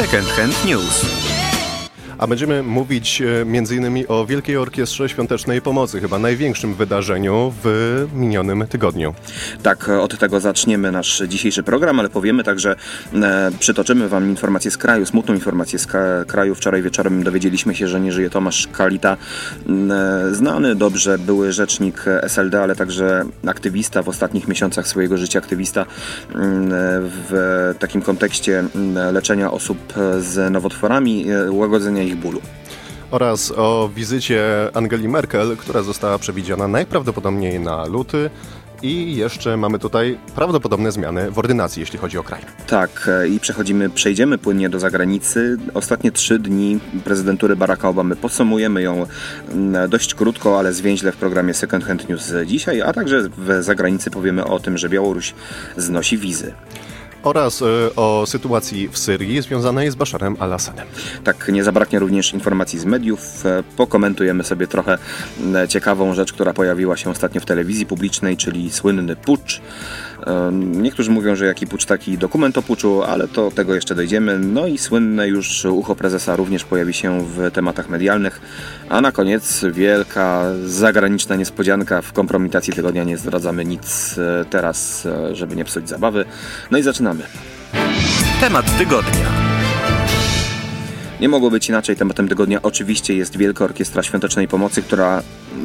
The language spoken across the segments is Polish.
Second Hand News. A będziemy mówić e, m.in. o Wielkiej Orkiestrze Świątecznej Pomocy, chyba największym wydarzeniu w minionym tygodniu. Tak, od tego zaczniemy nasz dzisiejszy program, ale powiemy także, e, przytoczymy Wam informację z kraju, smutną informację z kraju. Wczoraj wieczorem dowiedzieliśmy się, że nie żyje Tomasz Kalita, e, znany dobrze były rzecznik SLD, ale także aktywista w ostatnich miesiącach swojego życia, aktywista w takim kontekście leczenia osób z nowotworami, łagodzenia bólu oraz o wizycie Angeli Merkel, która została przewidziana najprawdopodobniej na luty. I jeszcze mamy tutaj prawdopodobne zmiany w ordynacji, jeśli chodzi o kraj. Tak, e, i przechodzimy, przejdziemy płynnie do zagranicy. Ostatnie trzy dni prezydentury Baracka Obamy podsumujemy ją mm, dość krótko, ale zwięźle w programie Second Hand News dzisiaj, a także w zagranicy powiemy o tym, że Białoruś znosi wizy oraz e, o sytuacji w Syrii związanej z Basharem al-Assadem. Tak, nie zabraknie również informacji z mediów. E, pokomentujemy sobie trochę ciekawą rzecz, która pojawiła się ostatnio w telewizji publicznej, czyli słynny pucz Niektórzy mówią, że jaki pucz taki dokument o puczu, ale to tego jeszcze dojdziemy. No i słynne już ucho prezesa również pojawi się w tematach medialnych. A na koniec wielka zagraniczna niespodzianka w kompromitacji tygodnia. Nie zdradzamy nic e, teraz, e, żeby nie psuć zabawy. No i zaczynamy. Temat tygodnia. Nie mogło być inaczej. Tematem tygodnia oczywiście jest Wielka Orkiestra Świątecznej Pomocy, która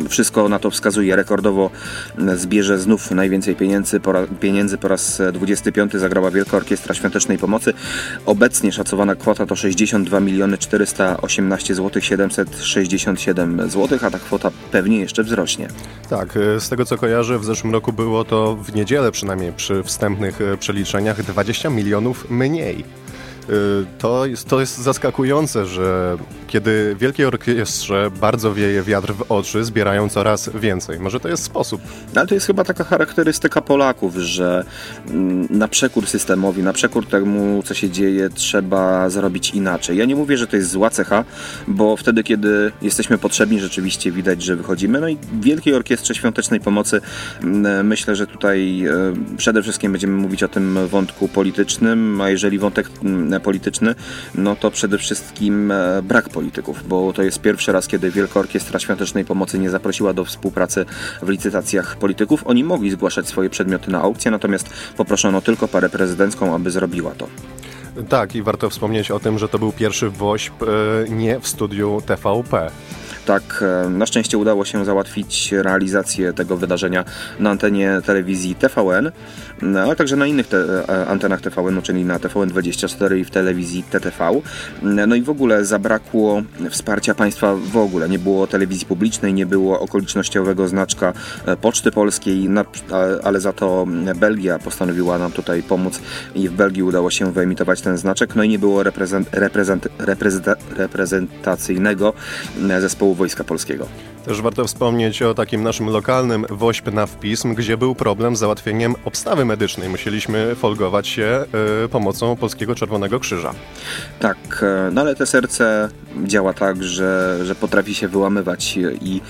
wszystko na to wskazuje. Rekordowo zbierze znów najwięcej pieniędzy. Po, raz, pieniędzy po raz 25 zagrała Wielka Orkiestra Świątecznej Pomocy. Obecnie szacowana kwota to 62 miliony 418 zł 767 zł, a ta kwota pewnie jeszcze wzrośnie. Tak, e, z tego co kojarzę, w zeszłym roku było to w niedzielę przynajmniej przy wstępnych e, przeliczeniach 20 milionów mniej. Y, to jest, to jest zaskakujące, że kiedy Wielkiej Orkiestrze bardzo wieje wiatr w oczy, zbierają coraz więcej. Może to jest sposób. Ale to jest chyba taka charakterystyka Polaków, że mm, na przekór systemowi, na przekór temu, co się dzieje, trzeba zrobić inaczej. Ja nie mówię, że to jest zła cecha, bo wtedy, kiedy jesteśmy potrzebni, rzeczywiście widać, że wychodzimy. No i Wielkiej Orkiestrze Świątecznej Pomocy mm, myślę, że tutaj e, przede wszystkim będziemy mówić o tym wątku politycznym, a jeżeli wątek mm, polityczny, no to przede wszystkim e, brak polityków, bo to jest pierwszy raz, kiedy Wielka Orkiestra Świątecznej Pomocy nie zaprosiła do współpracy w licytacjach polityków. Oni mogli zgłaszać swoje przedmioty na aukcję, natomiast poproszono tylko parę prezydencką, aby zrobiła to. Tak, i warto wspomnieć o tym, że to był pierwszy WOŚP e, nie w studiu TVP. Tak, e, na szczęście udało się załatwić realizację tego wydarzenia na antenie telewizji TVN, no, ale także na innych e, antenach TVN, czyli na TVN24 i w telewizji TTV. No i w ogóle zabrakło wsparcia państwa w ogóle. Nie było telewizji publicznej, nie było okolicznościowego znaczka e, Poczty Polskiej, ale za to Belgia postanowiła nam tutaj pomóc i w Belgii udało się wyemitować ten znaczek. No i nie było reprezent, reprezent, reprezent, reprezentacyjnego zespołu Wojska Polskiego. Też warto wspomnieć o takim naszym lokalnym WOŚP na wpism, gdzie był problem z załatwieniem obstawy medycznej. Musieliśmy folgować się y, pomocą Polskiego Czerwonego Krzyża. Tak, e, no ale te serce działa tak, że, że potrafi się wyłamywać i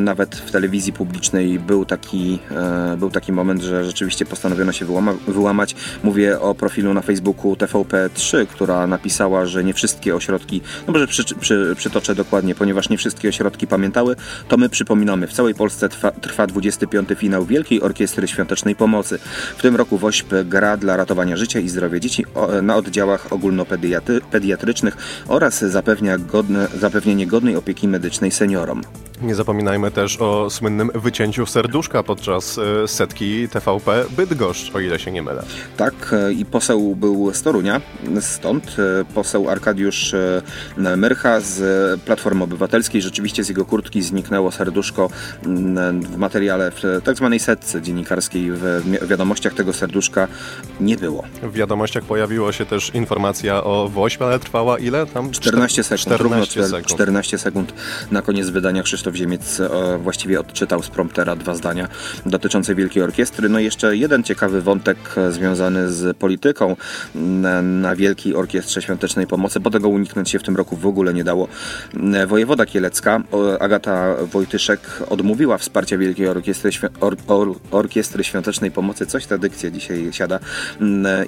nawet w telewizji publicznej był taki, e, był taki moment, że rzeczywiście postanowiono się wyłama, wyłamać. Mówię o profilu na Facebooku TVP3, która napisała, że nie wszystkie ośrodki, no może przy, przy, przytoczę dokładnie, ponieważ nie wszystkie ośrodki pamiętały, to my przypominamy. W całej Polsce trwa, trwa 25. finał Wielkiej Orkiestry Świątecznej Pomocy. W tym roku WOŚP gra dla ratowania życia i zdrowia dzieci na oddziałach ogólnopediatrycznych oraz zapewnia godne, zapewnienie godnej opieki medycznej seniorom. Nie zapominajmy też o słynnym wycięciu serduszka podczas e, setki TVP Bydgoszcz, o ile się nie mylę. Tak, e, i poseł był z Torunia, stąd e, poseł Arkadiusz Myrcha z Platformy Obywatelskiej. Rzeczywiście z jego kurtki zniknęło serduszko mm, w materiale, w tak zwanej setce dziennikarskiej. W wiadomościach tego serduszka nie było. W wiadomościach pojawiła się też informacja o WOŚP, ale trwała ile? Tam 14 sekund. 14 sekund. 14 sekund na koniec wydania Krzysztofa Krzysztof Ziemiec e, właściwie odczytał z promptera dwa zdania dotyczące Wielkiej Orkiestry. No i jeszcze jeden ciekawy wątek e, związany z polityką na, na Wielkiej Orkiestrze Świątecznej Pomocy, bo tego uniknąć się w tym roku w ogóle nie dało. E, wojewoda Kielecka, Agata Wojtyszek odmówiła wsparcia Wielkiej Orkiestry, Or, Or, Orkiestry Świątecznej Pomocy, coś ta dykcja dzisiaj siada,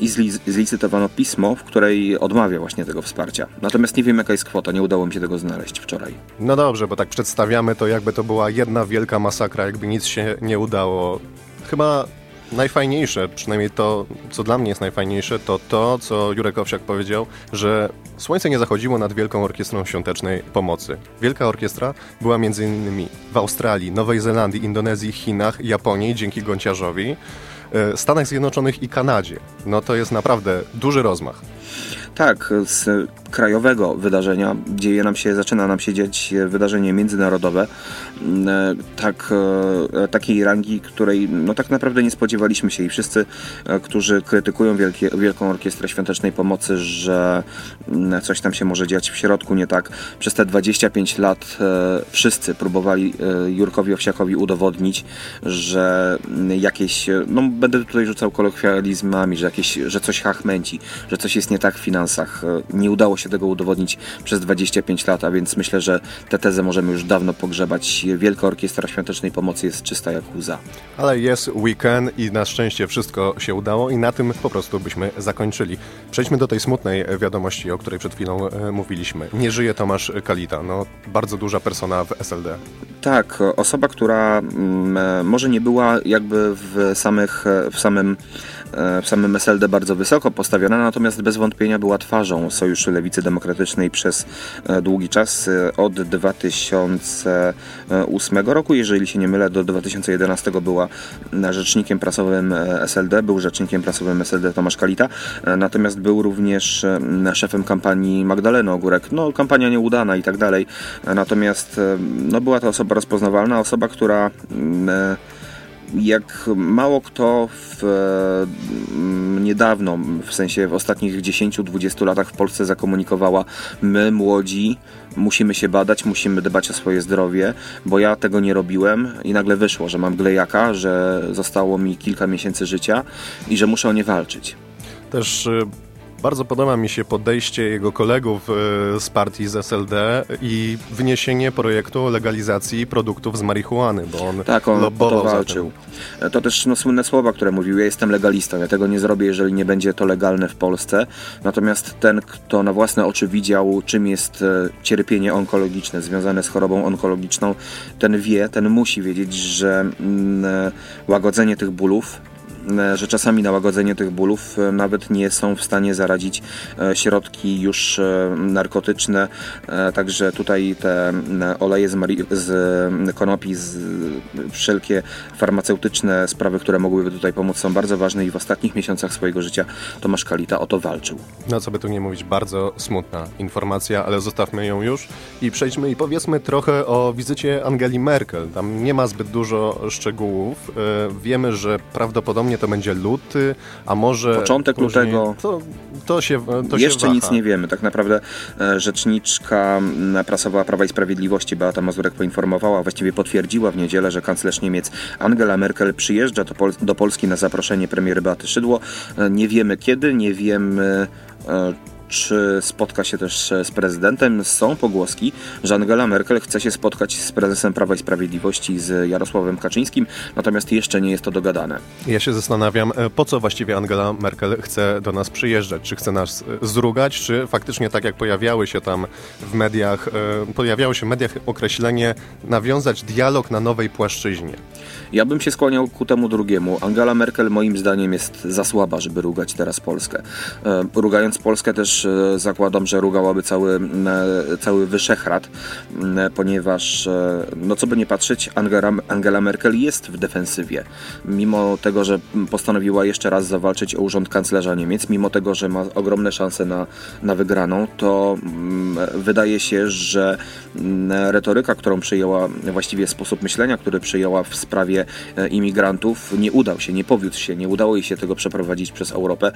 i zlicytowano pismo, w której odmawia właśnie tego wsparcia. Natomiast nie wiem jaka jest kwota, nie udało mi się tego znaleźć wczoraj. No dobrze, bo tak przedstawiamy to jakby to była jedna wielka masakra, jakby nic się nie udało. Chyba najfajniejsze, przynajmniej to, co dla mnie jest najfajniejsze, to to, co Jurek Owsiak powiedział, że słońce nie zachodziło nad Wielką Orkiestrą Świątecznej Pomocy. Wielka Orkiestra była m.in. w Australii, Nowej Zelandii, Indonezji, Chinach, Japonii dzięki Gonciarzowi, e, Stanach Zjednoczonych i Kanadzie. No to jest naprawdę duży rozmach. Tak, z krajowego wydarzenia dzieje nam się, zaczyna nam się dziać wydarzenie międzynarodowe mm, e, tak, e, takiej rangi, której no tak naprawdę nie spodziewaliśmy się i wszyscy, e, którzy krytykują Wielkie, Wielką Orkiestrę Świątecznej Pomocy, że mm, coś tam się może dziać w środku nie tak. Przez te 25 lat wszyscy próbowali Jurkowi Owsiakowi udowodnić, że mm, jakieś, no będę tutaj rzucał kolokwializmami, że, jakieś, że coś hachmęci, że coś jest nie tak w finansach. Nie udało się tego udowodnić przez 25 lat, a więc myślę, że tę tezę możemy już dawno pogrzebać. Wielka Orkiestra Świątecznej Pomocy jest czysta jak łza. Ale jest weekend i na szczęście wszystko się udało i na tym po prostu byśmy zakończyli. Przejdźmy do tej smutnej wiadomości, o której przed chwilą e, mówiliśmy. Nie żyje Tomasz Kalita, no bardzo duża persona w SLD. Tak, osoba, która mm, e, może nie była jakby w samych, e, w samym w samym SLD bardzo wysoko postawiona, natomiast bez wątpienia była twarzą Sojuszu Lewicy Demokratycznej przez e, długi czas, e, od 2008 roku, jeżeli się nie mylę, do 2011 była rzecznikiem prasowym SLD, był rzecznikiem prasowym SLD Tomasz Kalita, natomiast był również szefem kampanii Magdaleny Ogórek. No, kampania nieudana i tak dalej, natomiast no, była to osoba rozpoznawalna, osoba, która jak mało kto w, mm, niedawno, w sensie w ostatnich 10-20 latach w Polsce zakomunikowała, my młodzi musimy się badać, musimy dbać o swoje zdrowie, bo ja tego nie robiłem i nagle wyszło, że mam glejaka, że zostało mi kilka miesięcy życia i że muszę o nie walczyć. Też y, bardzo podoba mi się podejście jego kolegów e, z partii z SLD i wniesienie projektu legalizacji produktów z marihuany, bo on tak, on to walczył. E, to też no, słynne słowa, które mówił, ja jestem legalistą, ja tego nie zrobię, jeżeli nie będzie to legalne w Polsce. Natomiast ten, kto na własne oczy widział, czym jest e, cierpienie onkologiczne związane z chorobą onkologiczną, ten wie, ten musi wiedzieć, że mm, łagodzenie tych bólów że czasami na łagodzenie tych bólów e, nawet nie są w stanie zaradzić e, środki już narkotyczne, także tutaj te oleje z, z konopi, z wszelkie farmaceutyczne sprawy, które mogłyby tutaj pomóc są bardzo ważne i w ostatnich miesiącach swojego życia Tomasz Kalita o to walczył. No co by tu nie mówić, bardzo smutna informacja, ale zostawmy ją już i przejdźmy i powiedzmy trochę o wizycie Angeli Merkel. Tam nie ma zbyt dużo szczegółów. Wiemy, że prawdopodobnie to będzie luty, a może... Początek później, lutego. To, to się to Jeszcze się nic nie wiemy. Tak naprawdę e, rzeczniczka prasowa Prawa i Sprawiedliwości Beata Mazurek poinformowała, właściwie potwierdziła w niedzielę, że kanclerz Niemiec Angela Merkel przyjeżdża do, Pol do Polski na zaproszenie premiery Beaty Szydło. E, nie wiemy kiedy, nie wiemy e, czy spotka się też z prezydentem. Są pogłoski, że Angela Merkel chce się spotkać z prezesem Prawa i Sprawiedliwości, z Jarosławem Kaczyńskim, natomiast jeszcze nie jest to dogadane. Ja się zastanawiam, e, po co właściwie Angela Merkel chce do nas przyjeżdżać? Czy chce nas e, zrugać, czy faktycznie tak jak pojawiały się tam w mediach, e, pojawiało się w mediach określenie nawiązać dialog na nowej płaszczyźnie? Ja bym się skłaniał ku temu drugiemu. Angela Merkel moim zdaniem jest za słaba, żeby rugać teraz Polskę. Rugając Polskę też E, zakładam, że rugałaby cały, e, cały Wyszehrad, ponieważ, e, no co by nie patrzeć, Angela, Angela Merkel jest w defensywie. Mimo tego, że postanowiła jeszcze raz zawalczyć o urząd kanclerza Niemiec, mimo tego, że ma ogromne szanse na, na wygraną, to wydaje się, że retoryka, którą przyjęła, właściwie sposób myślenia, który przyjęła w sprawie imigrantów, nie udał się, nie powiódł się, nie udało jej się tego przeprowadzić przez Europę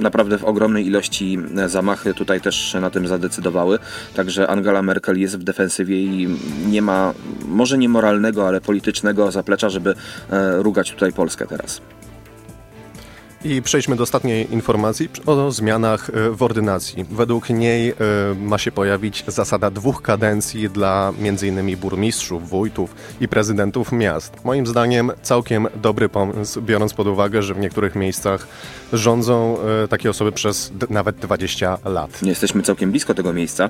naprawdę w ogromnej ilości zamachy tutaj też na tym zadecydowały. Także Angela Merkel jest w defensywie i nie ma, może nie moralnego, ale politycznego zaplecza, żeby e, rugać tutaj Polskę teraz. I przejdźmy do ostatniej informacji o zmianach e, w ordynacji. Według niej e, ma się pojawić zasada dwóch kadencji dla m.in. burmistrzów, wójtów i prezydentów miast. Moim zdaniem całkiem dobry pomysł, biorąc pod uwagę, że w niektórych miejscach rządzą e, takie osoby przez nawet 20 lat. Jesteśmy całkiem blisko tego miejsca,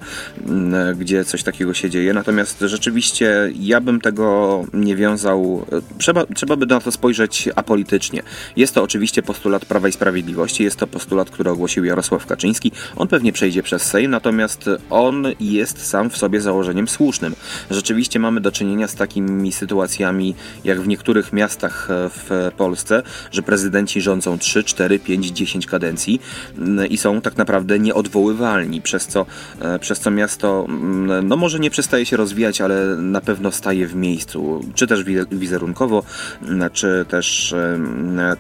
gdzie coś takiego się dzieje, natomiast rzeczywiście ja bym tego nie wiązał. Trzeba, trzeba by na to spojrzeć apolitycznie. Jest to oczywiście postulat postulat Prawa i Sprawiedliwości. Jest to postulat, który ogłosił Jarosław Kaczyński. On pewnie przejdzie przez Sejm, natomiast on jest sam w sobie założeniem słusznym. Rzeczywiście mamy do czynienia z takimi sytuacjami, jak w niektórych miastach w Polsce, że prezydenci rządzą 3, 4, 5, 10 kadencji mm, i są tak naprawdę nieodwoływalni, przez co, e, przez co miasto mm, no może nie przestaje się rozwijać, ale na pewno staje w miejscu, czy też wizerunkowo, mm, czy też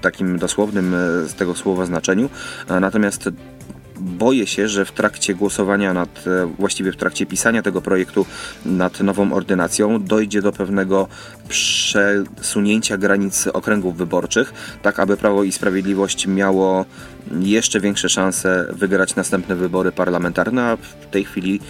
takim dosłownym z tego słowa znaczeniu. Natomiast boję się, że w trakcie głosowania nad, e, właściwie w trakcie pisania tego projektu nad nową ordynacją dojdzie do pewnego przesunięcia granic okręgów wyborczych, tak aby Prawo i Sprawiedliwość miało jeszcze większe szanse wygrać następne wybory parlamentarne, a w tej chwili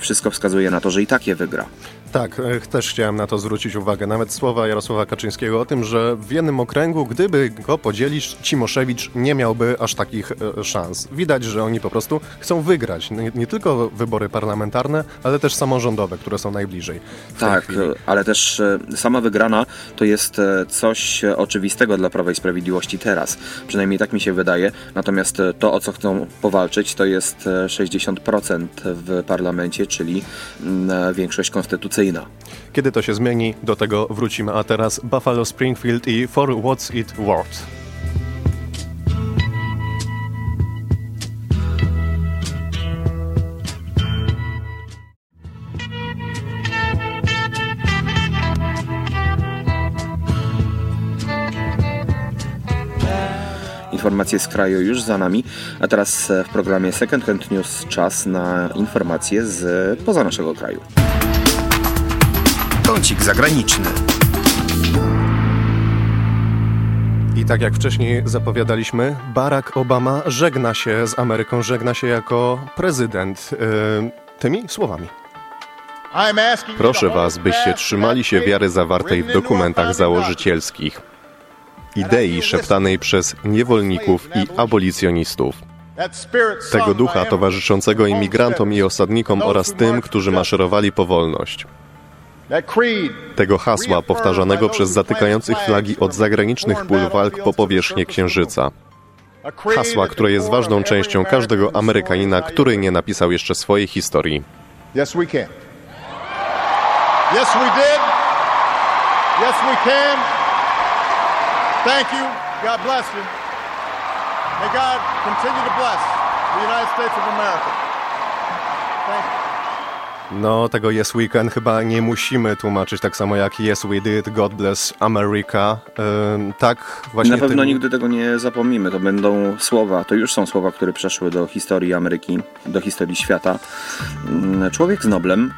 wszystko wskazuje na to, że i tak je wygra. Tak, e, też chciałem na to zwrócić uwagę. Nawet słowa Jarosława Kaczyńskiego o tym, że w jednym okręgu, gdyby go podzielić, Cimoszewicz nie miałby aż takich e, szans. Widać, że oni po prostu chcą wygrać nie, nie tylko wybory parlamentarne, ale też samorządowe, które są najbliżej. Tak, ale też e, sama wygrana to jest coś oczywistego dla Prawa i Sprawiedliwości teraz. Przynajmniej tak mi się wydaje. Natomiast to, o co chcą powalczyć, to jest 60% w parlamencie, czyli mm, większość konstytucyjna kiedy to się zmieni, do tego wrócimy. A teraz Buffalo Springfield i For What's It Worth. informacje z kraju już za nami, a teraz w programie Second Hand News czas na informacje z poza naszego kraju. Kącik zagraniczny. I tak jak wcześniej zapowiadaliśmy, Barack Obama żegna się z Ameryką, żegna się jako prezydent. Yy, tymi słowami. Proszę Was, byście trzymali się wiary zawartej w dokumentach założycielskich, idei szeptanej przez niewolników i abolicjonistów. Tego ducha towarzyszącego imigrantom i osadnikom oraz tym, którzy maszerowali po wolność. Tego hasła powtarzanego przez zatykających flagi od zagranicznych pól walk po powierzchnię Księżyca. Hasła, które jest ważną częścią każdego Amerykanina, który nie napisał jeszcze swojej historii. Yes, we can. Yes, we did. Yes, we can. Thank you. God bless you. May God continue to bless the United States of America. Thank you. No, tego Yes We Can chyba nie musimy tłumaczyć tak samo jak Yes We Did, God Bless America. Ym, tak, właśnie. Na pewno tym... nigdy tego nie zapomnimy. To będą słowa, to już są słowa, które przeszły do historii Ameryki, do historii świata. Człowiek z Noblem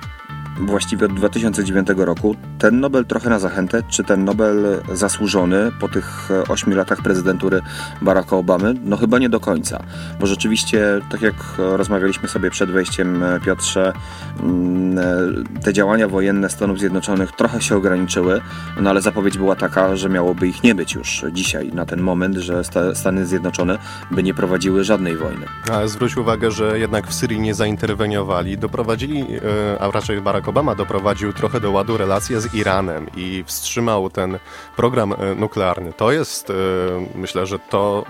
właściwie od 2009 roku. Ten Nobel trochę na zachętę, czy ten Nobel zasłużony po tych 8 latach prezydentury Baracka Obamy? No chyba nie do końca, bo rzeczywiście, tak jak rozmawialiśmy sobie przed wejściem, Piotrze, mm, te działania wojenne Stanów Zjednoczonych trochę się ograniczyły, no ale zapowiedź była taka, że miałoby ich nie być już dzisiaj, na ten moment, że Stany Zjednoczone by nie prowadziły żadnej wojny. Ale zwróć uwagę, że jednak w Syrii nie zainterweniowali, doprowadzili, e, a raczej Barack Barack Obama doprowadził trochę do ładu relacje z Iranem i wstrzymał ten program e, nuklearny. To jest, e, myślę, że to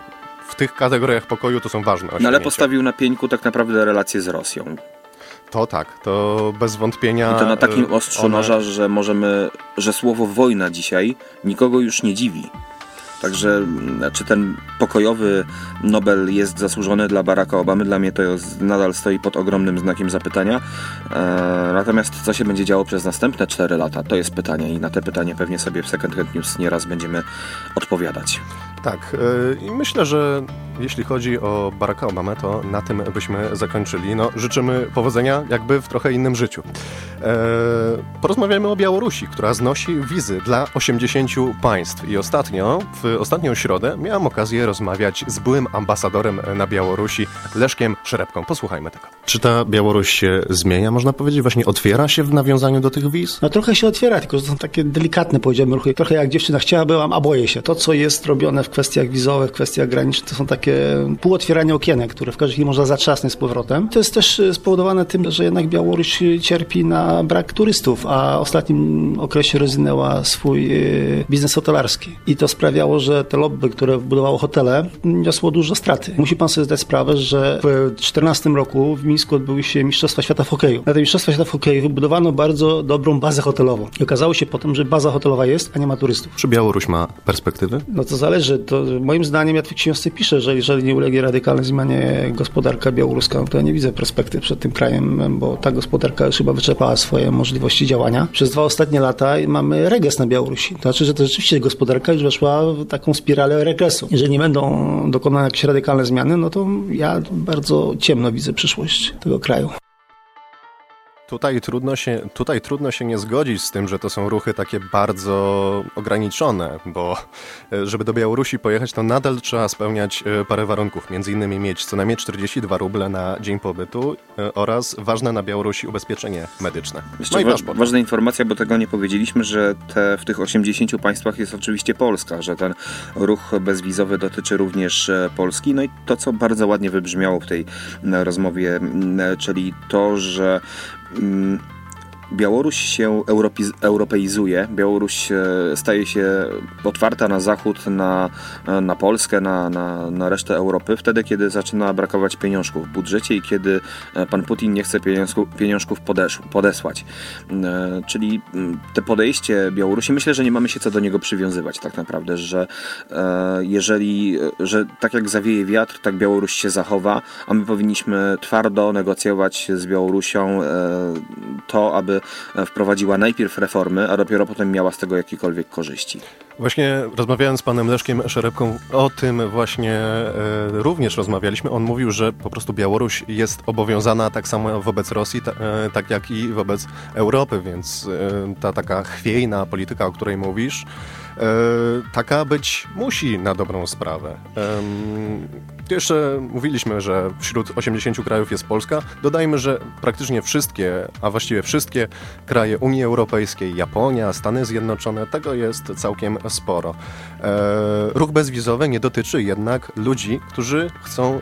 w tych kategoriach pokoju to są ważne No ale postawił na pieńku tak naprawdę relacje z Rosją. To tak, to bez wątpienia. I to na takim e, ostrzu one... noża, że możemy, że słowo wojna dzisiaj nikogo już nie dziwi. Także czy ten pokojowy Nobel jest zasłużony dla Baracka Obamy? Dla mnie to nadal stoi pod ogromnym znakiem zapytania. E, natomiast co się będzie działo przez następne 4 lata? To jest pytanie i na te pytanie pewnie sobie w Second Hand News nieraz będziemy odpowiadać. Tak, e, i myślę, że jeśli chodzi o Baracka Obamę, to na tym byśmy zakończyli. No, życzymy powodzenia jakby w trochę innym życiu. E, porozmawiamy o Białorusi, która znosi wizy dla 80 państw. I ostatnio, w ostatnią środę, miałem okazję rozmawiać z byłym ambasadorem na Białorusi, Leszkiem Szerepką. Posłuchajmy tego. Czy ta Białoruś się zmienia, można powiedzieć, właśnie otwiera się w nawiązaniu do tych wiz? No trochę się otwiera, tylko że to są takie delikatne, powiedziałbym, ruchy. Trochę jak dziewczyna chciałabyłam, a boję się. To, co jest robione w kwestiach wizowych, kwestiach granicznych, to są takie półotwieranie okienek, które w każdej chwili można zatrzasnąć z powrotem. To jest też spowodowane tym, że jednak Białoruś cierpi na brak turystów, a w ostatnim okresie rozwinęła swój e, biznes hotelarski. I to sprawiało, że te lobby, które budowało hotele, niosło duże straty. Musi pan sobie zdać sprawę, że w 2014 roku w Mińsku odbyły się Mistrzostwa Świata w hokeju. Na te Mistrzostwa Świata w hokeju wybudowano bardzo dobrą bazę hotelową. I okazało się potem, że baza hotelowa jest, a nie ma turystów. Czy Białoruś ma perspektywy? No to zależy. To moim zdaniem ja w książce piszę, że jeżeli nie ulegnie radykalnej zmianie gospodarka białoruska, to ja nie widzę perspektyw przed tym krajem, bo ta gospodarka już chyba wyczerpała swoje możliwości działania. Przez dwa ostatnie lata mamy regres na Białorusi. To znaczy, że to rzeczywiście gospodarka już weszła w taką spiralę regresu. Jeżeli nie będą dokonane jakieś radykalne zmiany, no to ja bardzo ciemno widzę przyszłość tego kraju. Tutaj trudno, się, tutaj trudno się nie zgodzić z tym, że to są ruchy takie bardzo ograniczone, bo e, żeby do Białorusi pojechać, to nadal trzeba spełniać e, parę warunków. Między innymi mieć co najmniej 42 ruble na dzień pobytu e, oraz ważne na Białorusi ubezpieczenie medyczne. Jeszcze no wa ważna informacja, bo tego nie powiedzieliśmy, że te, w tych 80 państwach jest oczywiście Polska, że ten ruch bezwizowy dotyczy również Polski. No i to, co bardzo ładnie wybrzmiało w tej rozmowie, czyli to, że Mm, Białoruś się europeizuje, Białoruś e, staje się otwarta na zachód, na, na Polskę, na, na, na resztę Europy, wtedy kiedy zaczyna brakować pieniążków w budżecie i kiedy e, pan Putin nie chce pieniążków, pieniążków podesłać. E, czyli te podejście Białorusi, myślę, że nie mamy się co do niego przywiązywać tak naprawdę, że jeżeli, że tak jak zawieje wiatr, tak Białoruś się zachowa, a my powinniśmy twardo negocjować z Białorusią to, aby wprowadziła najpierw reformy, a dopiero potem miała z tego jakiekolwiek korzyści. Właśnie rozmawiając z panem Leszkiem Szerepką o tym właśnie e, również rozmawialiśmy. On mówił, że po prostu Białoruś jest obowiązana tak samo wobec Rosji, ta, e, tak jak i wobec Europy, więc e, ta taka chwiejna polityka, o której mówisz, E, taka być musi na dobrą sprawę. Jeszcze mówiliśmy, że wśród 80 krajów jest Polska. Dodajmy, że praktycznie wszystkie, a właściwie wszystkie kraje Unii Europejskiej, Japonia, Stany Zjednoczone, tego jest całkiem sporo. E, ruch bezwizowy nie dotyczy jednak ludzi, którzy chcą e,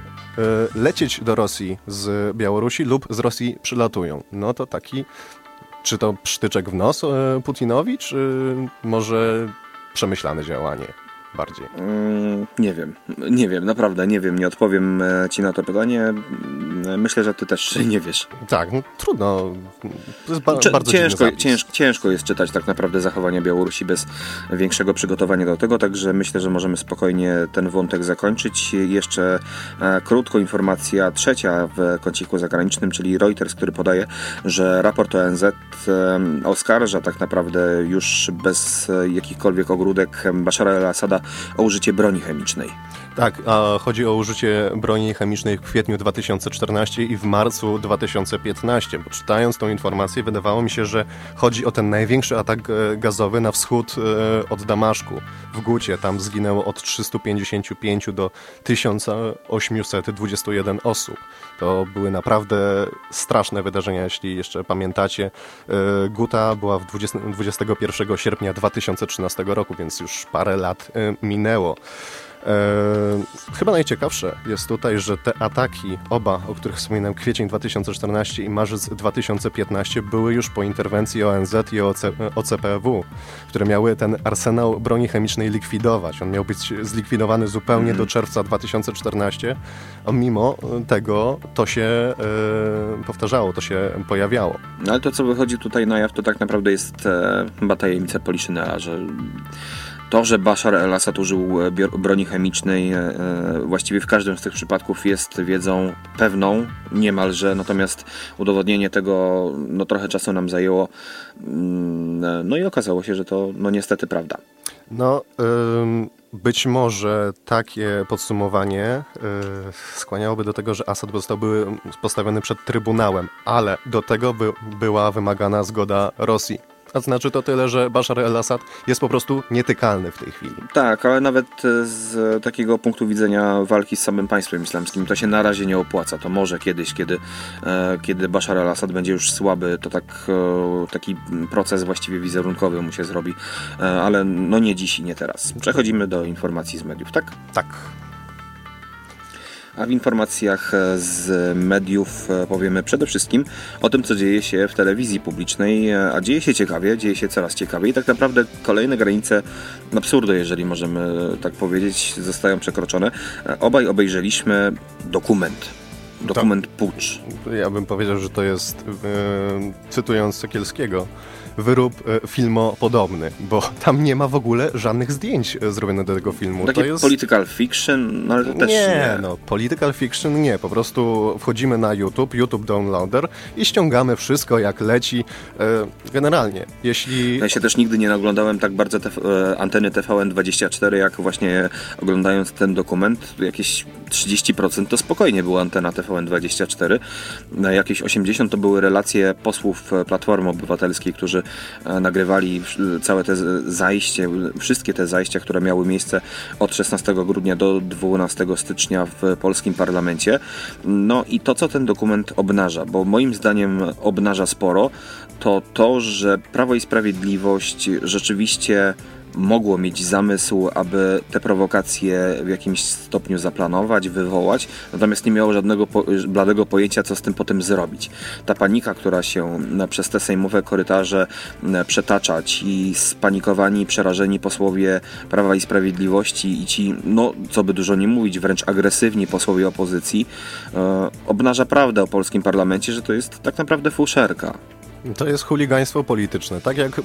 lecieć do Rosji z Białorusi lub z Rosji przylatują. No to taki, czy to psztyczek w nos Putinowi, czy może przemyślane działanie bardziej? Mm, nie wiem, nie wiem, naprawdę nie wiem, nie odpowiem e, ci na to pytanie. Mm, myślę, że ty też nie wiesz. Tak, no, trudno. To jest ba Cze bardzo ciężko, ciężko, ciężko jest czytać tak naprawdę zachowania Białorusi bez większego przygotowania do tego, także myślę, że możemy spokojnie ten wątek zakończyć. Jeszcze e, krótko informacja trzecia w kąciku zagranicznym, czyli Reuters, który podaje, że raport ONZ e, oskarża tak naprawdę już bez jakichkolwiek ogródek Bashara el-Assada o użycie broni chemicznej. Tak, a chodzi o użycie broni chemicznej w kwietniu 2014 i w marcu 2015, bo czytając tą informację wydawało mi się, że chodzi o ten największy atak e, gazowy na wschód e, od Damaszku, w Gucie. Tam zginęło od 355 do 1821 osób. To były naprawdę straszne wydarzenia, jeśli jeszcze pamiętacie. E, Guta była w 20, 21 sierpnia 2013 roku, więc już parę lat minęło. E, chyba najciekawsze jest tutaj, że te ataki, oba, o których wspominałem, kwiecień 2014 i marzec 2015, były już po interwencji ONZ i OC, OCPW, które miały ten arsenał broni chemicznej likwidować. On miał być zlikwidowany zupełnie do czerwca 2014, a mimo tego to się e, powtarzało, to się pojawiało. No ale to, co wychodzi tutaj na jaw, to tak naprawdę jest e, chyba tajemnica Poliszynela, że to, że Bashar el-Assad użył e, broni chemicznej, e, e, właściwie w każdym z tych przypadków jest wiedzą pewną, niemalże, natomiast udowodnienie tego no, trochę czasu nam zajęło. Mm, no i okazało się, że to no niestety prawda. No, być może takie podsumowanie skłaniałoby do tego, że Assad zostałby postawiony przed Trybunałem, ale do tego by była wymagana zgoda Rosji. A znaczy to tyle, że Bashar el-Assad jest po prostu nietykalny w tej chwili. Tak, ale nawet z takiego punktu widzenia walki z samym państwem islamskim to się na razie nie opłaca. To może kiedyś, kiedy, e, kiedy Bashar al-Assad będzie już słaby, to tak, e, taki proces właściwie wizerunkowy mu się zrobi, e, ale no nie dziś i nie teraz. Przechodzimy do informacji z mediów, tak? Tak. A w informacjach e, z mediów e, powiemy przede wszystkim o tym, co dzieje się w telewizji publicznej, e, a dzieje się ciekawie, dzieje się coraz ciekawiej. I tak naprawdę kolejne granice absurdu, jeżeli możemy tak powiedzieć, zostają przekroczone. Obaj obejrzeliśmy dokument. Dokument to, Pucz. Ja bym powiedział, że to jest, yy, cytując Sekielskiego, wyrób e, filmopodobny, bo tam nie ma w ogóle żadnych zdjęć e, zrobionych do tego filmu. Takie to jest... political fiction, no ale to też nie. Nie, no political fiction nie, po prostu wchodzimy na YouTube, YouTube Downloader i ściągamy wszystko jak leci. E, generalnie, jeśli... Ja się też nigdy nie naglądałem tak bardzo anteny TVN24, jak właśnie oglądając ten dokument, jakieś 30% to spokojnie była antena TVN24, jakieś 80% to były relacje posłów Platformy Obywatelskiej, którzy E, nagrywali całe te zajście, wszystkie te zajścia, które miały miejsce od 16 grudnia do 12 stycznia w polskim parlamencie. No i to, co ten dokument obnaża, bo moim zdaniem obnaża sporo, to to, że Prawo i Sprawiedliwość rzeczywiście mogło mieć zamysł, aby te prowokacje w jakimś stopniu zaplanować, wywołać, natomiast nie miało żadnego po, bladego pojęcia, co z tym potem zrobić. Ta panika, która się przez te sejmowe korytarze przetaczać i spanikowani, przerażeni posłowie Prawa i Sprawiedliwości i ci, no co by dużo nie mówić, wręcz agresywni posłowie opozycji, e, obnaża prawdę o polskim parlamencie, że to jest tak naprawdę fuszerka. To jest chuligaństwo polityczne. Tak jak y,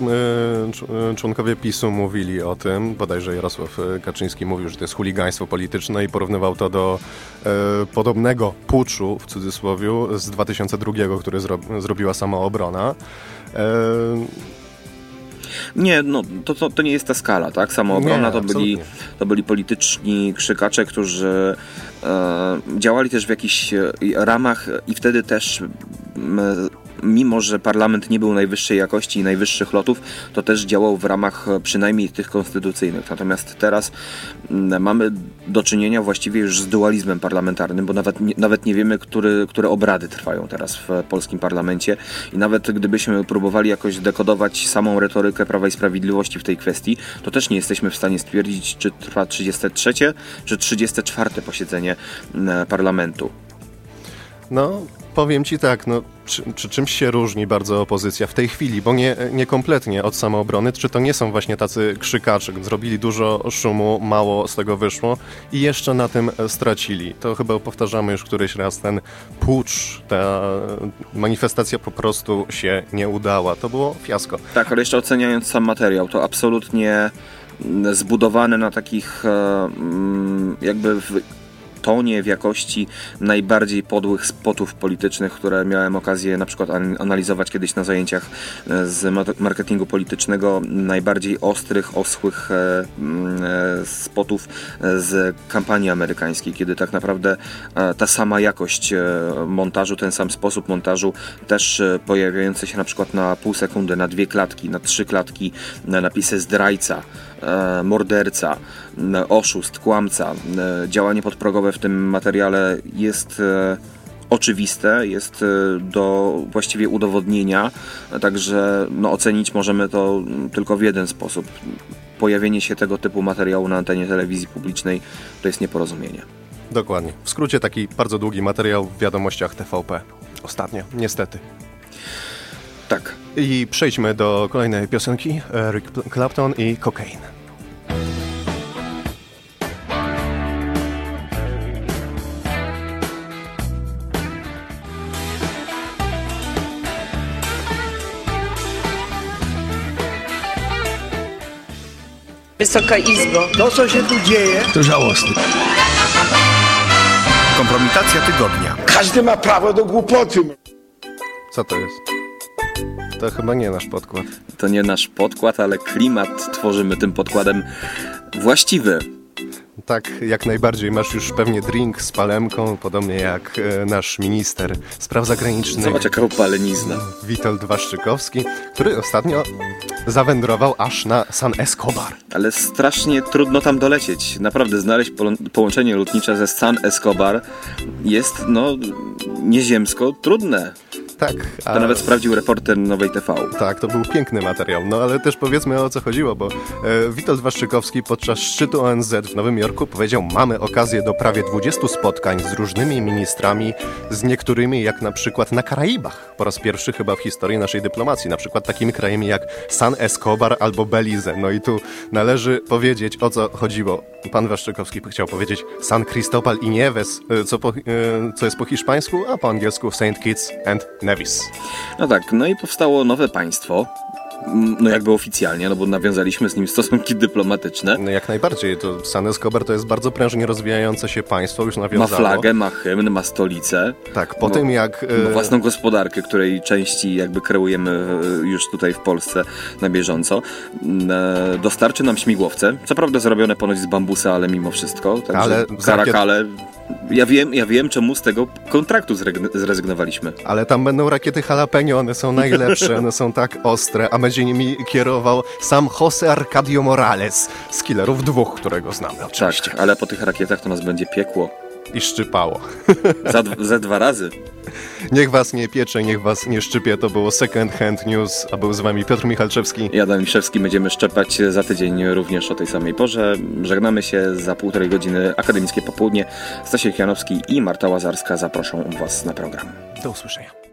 członkowie PiSu mówili o tym, bodajże Jarosław e, Kaczyński mówił, że to jest chuligaństwo polityczne i porównywał to do y, podobnego puczu, w cudzysłowie, z 2002, który zro, zrobiła samoobrona. Y, nie, no to, to, to, nie jest ta skala, tak? Samoobrona nie, to, byli, to byli polityczni krzykacze, którzy e, działali też w jakichś ramach i wtedy też mimo że parlament nie był najwyższej jakości i najwyższych lotów, to też działał w ramach e, przynajmniej tych konstytucyjnych. Natomiast teraz mm, mamy do czynienia właściwie już z dualizmem parlamentarnym, bo nawet nie, nawet nie wiemy, który, które obrady trwają teraz w polskim parlamencie i nawet gdybyśmy próbowali jakoś dekodować samą retorykę Prawa i Sprawiedliwości w tej kwestii, to też nie jesteśmy w stanie stwierdzić, czy trwa 33 czy 34 posiedzenie mm, parlamentu. No, powiem ci tak, no, czy, czy, czymś się różni bardzo opozycja w tej chwili, bo nie, nie kompletnie od samoobrony, czy to nie są właśnie tacy krzykacze, zrobili dużo szumu, mało z tego wyszło i jeszcze na tym stracili. To chyba powtarzamy już któryś raz, ten pucz, ta manifestacja po prostu się nie udała. To było fiasko. Tak, ale jeszcze oceniając sam materiał, to absolutnie zbudowany na takich e, mm, jakby tonie, w jakości najbardziej podłych spotów politycznych, które miałem okazję na przykład analizować kiedyś na zajęciach e, z marketingu politycznego, najbardziej ostrych, oschłych e, mm, e, spotów z kampanii amerykańskiej, kiedy tak naprawdę ta sama jakość montażu, ten sam sposób montażu, też pojawiający się na przykład na pół sekundy, na dwie klatki, na trzy klatki, napisy zdrajca, morderca, oszust, kłamca, działanie podprogowe w tym materiale jest e, oczywiste, jest e, do właściwie udowodnienia, także no, ocenić możemy to tylko w jeden sposób. Pojawienie się tego typu materiału na antenie telewizji publicznej to jest nieporozumienie. Dokładnie. W skrócie taki bardzo długi materiał w wiadomościach TVP. Ostatnio, niestety. Tak. I przejdźmy do kolejnej piosenki. Eric Clapton i Cocaine. Wysoka Izbo. To, co się tu dzieje, to żałosne. Kompromitacja tygodnia. Każdy ma prawo do głupoty. Co to jest? To chyba nie nasz podkład. To nie nasz podkład, ale klimat tworzymy tym podkładem właściwy. Tak, jak najbardziej. Masz już pewnie drink z palemką, podobnie jak e, nasz minister spraw zagranicznych. Zobacz jaka opalenizna. Witold Waszczykowski, który ostatnio zawędrował aż na San Escobar. Ale strasznie trudno tam dolecieć. Naprawdę znaleźć połączenie lotnicze ze San Escobar jest, no, nieziemsko trudne. Tak. A... To nawet sprawdził reporter Nowej TV. Tak, to był piękny materiał. No ale też powiedzmy o co chodziło, bo e, Witold Waszczykowski podczas szczytu ONZ w Nowym Jorku powiedział, mamy okazję do prawie 20 spotkań z różnymi ministrami, z niektórymi jak na przykład na Karaibach. Po raz pierwszy chyba w historii naszej dyplomacji, na przykład takimi krajami jak San Escobar albo Belize. No i tu należy powiedzieć o co chodziło. Pan Waszczykowski chciał powiedzieć San Cristobal y Nieves, co, po, e, co jest po hiszpańsku, a po angielsku St. Kitts and Nevis. No tak, no i powstało nowe państwo, no jakby oficjalnie, no bo nawiązaliśmy z nim stosunki dyplomatyczne. No jak najbardziej, to San Escobar to jest bardzo prężnie rozwijające się państwo, już nawiązało. Ma flagę, ma hymn, ma stolicę. Tak, po tym jak... Ma własną gospodarkę, której części jakby kreujemy e, już tutaj w Polsce na bieżąco. E, dostarczy nam śmigłowce, co prawda zrobione ponoć z bambusa, ale mimo wszystko. Także ale Karakale... Ja wiem, ja wiem, czemu z tego kontraktu zrezygnowaliśmy. Ale tam będą rakiety jalapeno, one są najlepsze, one są tak ostre, a będzie nimi kierował sam Jose Arcadio Morales z killerów dwóch, którego znamy oczywiście. Tak, ale po tych rakietach to nas będzie piekło. I szczypało. Za, za dwa razy. Niech was nie piecze, niech was nie szczypie. To było Second Hand News, a był z wami Piotr Michalczewski. I Adam Miszewski. Będziemy szczepać za tydzień również o tej samej porze. Żegnamy się za półtorej godziny akademickie popołudnie. Stasiek Janowski i Marta Łazarska zaproszą was na program. Do usłyszenia.